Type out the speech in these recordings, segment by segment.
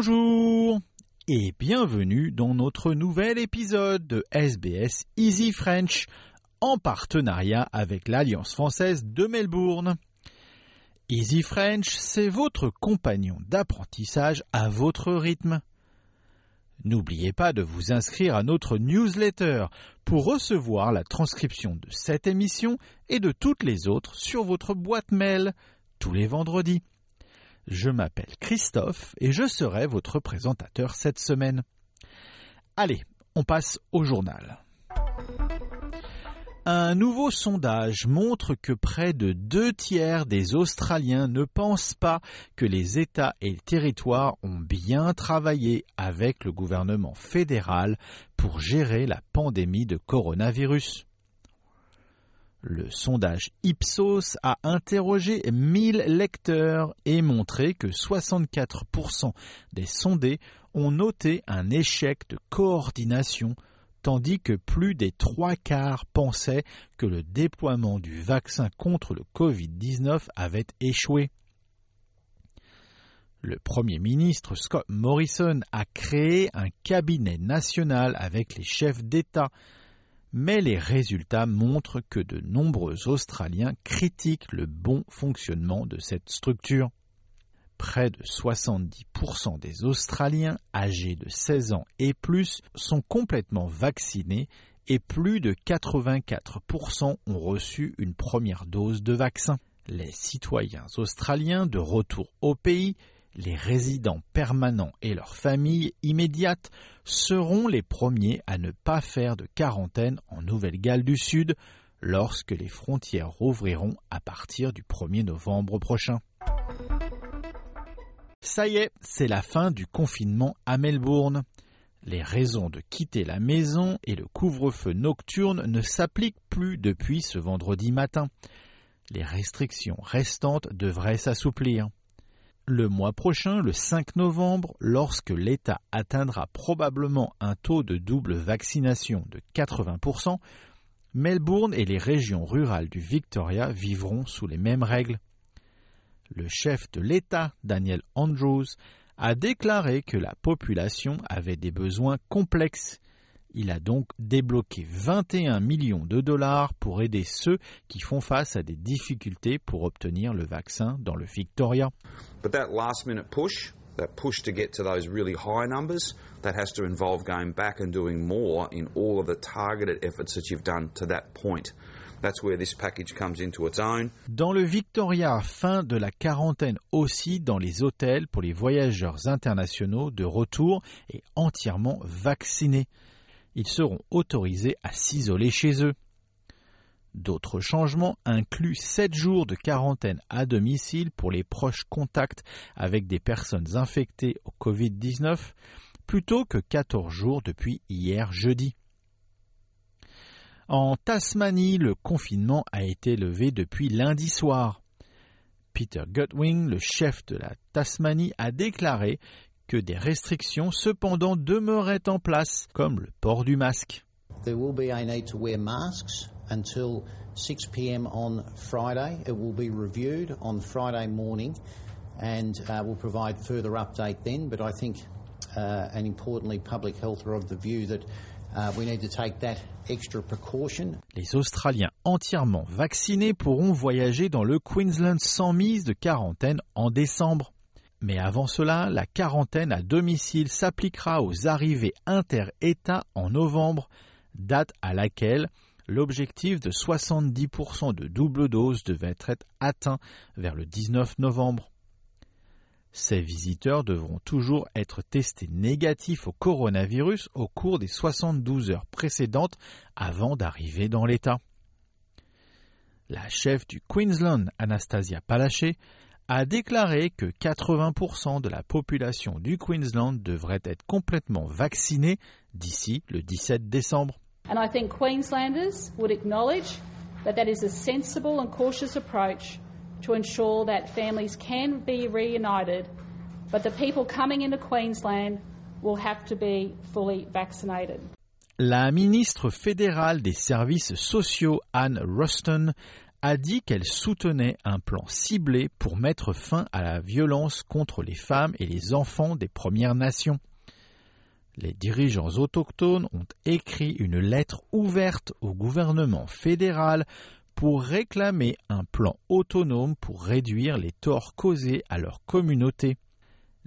Bonjour et bienvenue dans notre nouvel épisode de SBS Easy French en partenariat avec l'Alliance française de Melbourne. Easy French, c'est votre compagnon d'apprentissage à votre rythme. N'oubliez pas de vous inscrire à notre newsletter pour recevoir la transcription de cette émission et de toutes les autres sur votre boîte mail tous les vendredis. Je m'appelle Christophe et je serai votre présentateur cette semaine. Allez, on passe au journal. Un nouveau sondage montre que près de deux tiers des Australiens ne pensent pas que les États et les territoires ont bien travaillé avec le gouvernement fédéral pour gérer la pandémie de coronavirus. Le sondage Ipsos a interrogé 1000 lecteurs et montré que 64% des sondés ont noté un échec de coordination tandis que plus des trois quarts pensaient que le déploiement du vaccin contre le Covid-19 avait échoué. Le Premier ministre Scott Morrison a créé un cabinet national avec les chefs d'État, mais les résultats montrent que de nombreux Australiens critiquent le bon fonctionnement de cette structure. Près de 70% des Australiens âgés de 16 ans et plus sont complètement vaccinés et plus de 84% ont reçu une première dose de vaccin. Les citoyens australiens de retour au pays, les résidents permanents et leurs familles immédiates seront les premiers à ne pas faire de quarantaine en Nouvelle-Galles du Sud lorsque les frontières rouvriront à partir du 1er novembre prochain. Ça y est, c'est la fin du confinement à Melbourne. Les raisons de quitter la maison et le couvre-feu nocturne ne s'appliquent plus depuis ce vendredi matin. Les restrictions restantes devraient s'assouplir. Le mois prochain, le 5 novembre, lorsque l'État atteindra probablement un taux de double vaccination de 80%, Melbourne et les régions rurales du Victoria vivront sous les mêmes règles le chef de l'État, Daniel Andrews, a déclaré que la population avait des besoins complexes. Il a donc débloqué 21 millions de dollars pour aider ceux qui font face à des difficultés pour obtenir le vaccin dans le Victoria. But that last minute push, that push to get to those really high numbers, that has to involve going back and doing more in all of the targeted efforts that you've done to that point. Dans le Victoria, fin de la quarantaine aussi dans les hôtels pour les voyageurs internationaux de retour et entièrement vaccinés. Ils seront autorisés à s'isoler chez eux. D'autres changements incluent 7 jours de quarantaine à domicile pour les proches contacts avec des personnes infectées au Covid-19 plutôt que 14 jours depuis hier jeudi. En Tasmanie, le confinement a été levé depuis lundi soir. Peter Gutwing, le chef de la Tasmanie, a déclaré que des restrictions cependant demeuraient en place, comme le port du masque. There will be a need to wear masks until 6 p.m. on Friday. It will be reviewed on Friday morning and uh, we'll provide further update then. But I think, uh, and importantly, public health are of the view that Uh, Les Australiens entièrement vaccinés pourront voyager dans le Queensland sans mise de quarantaine en décembre. Mais avant cela, la quarantaine à domicile s'appliquera aux arrivées inter-États en novembre, date à laquelle l'objectif de 70% de double dose devait être atteint vers le 19 novembre. Ces visiteurs devront toujours être testés négatifs au coronavirus au cours des 72 heures précédentes avant d'arriver dans l'État. La chef du Queensland, Anastasia Palaszczuk, a déclaré que 80% de la population du Queensland devrait être complètement vaccinée d'ici le 17 décembre. And I think Queenslanders would acknowledge that that is a sensible and cautious approach to ensure that families can be reunited, but the people coming into Queensland will have to be fully vaccinated. La ministre fédérale des services sociaux, Anne Ruston, a dit qu'elle soutenait un plan ciblé pour mettre fin à la violence contre les femmes et les enfants des Premières Nations. Les dirigeants autochtones ont écrit une lettre ouverte au gouvernement fédéral pour réclamer un plan autonome pour réduire les torts causés à leur communauté.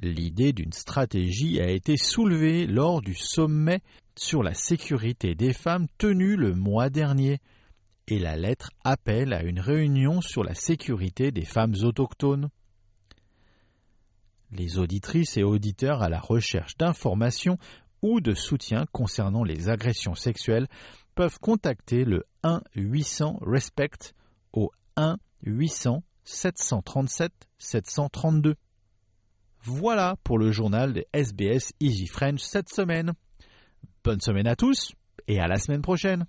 L'idée d'une stratégie a été soulevée lors du sommet sur la sécurité des femmes tenu le mois dernier, et la lettre appelle à une réunion sur la sécurité des femmes autochtones. Les auditrices et auditeurs à la recherche d'informations ou de soutien concernant les agressions sexuelles peuvent contacter le 1-800-RESPECT au 1-800-737-732. Voilà pour le journal de SBS Easy French cette semaine. Bonne semaine à tous et à la semaine prochaine.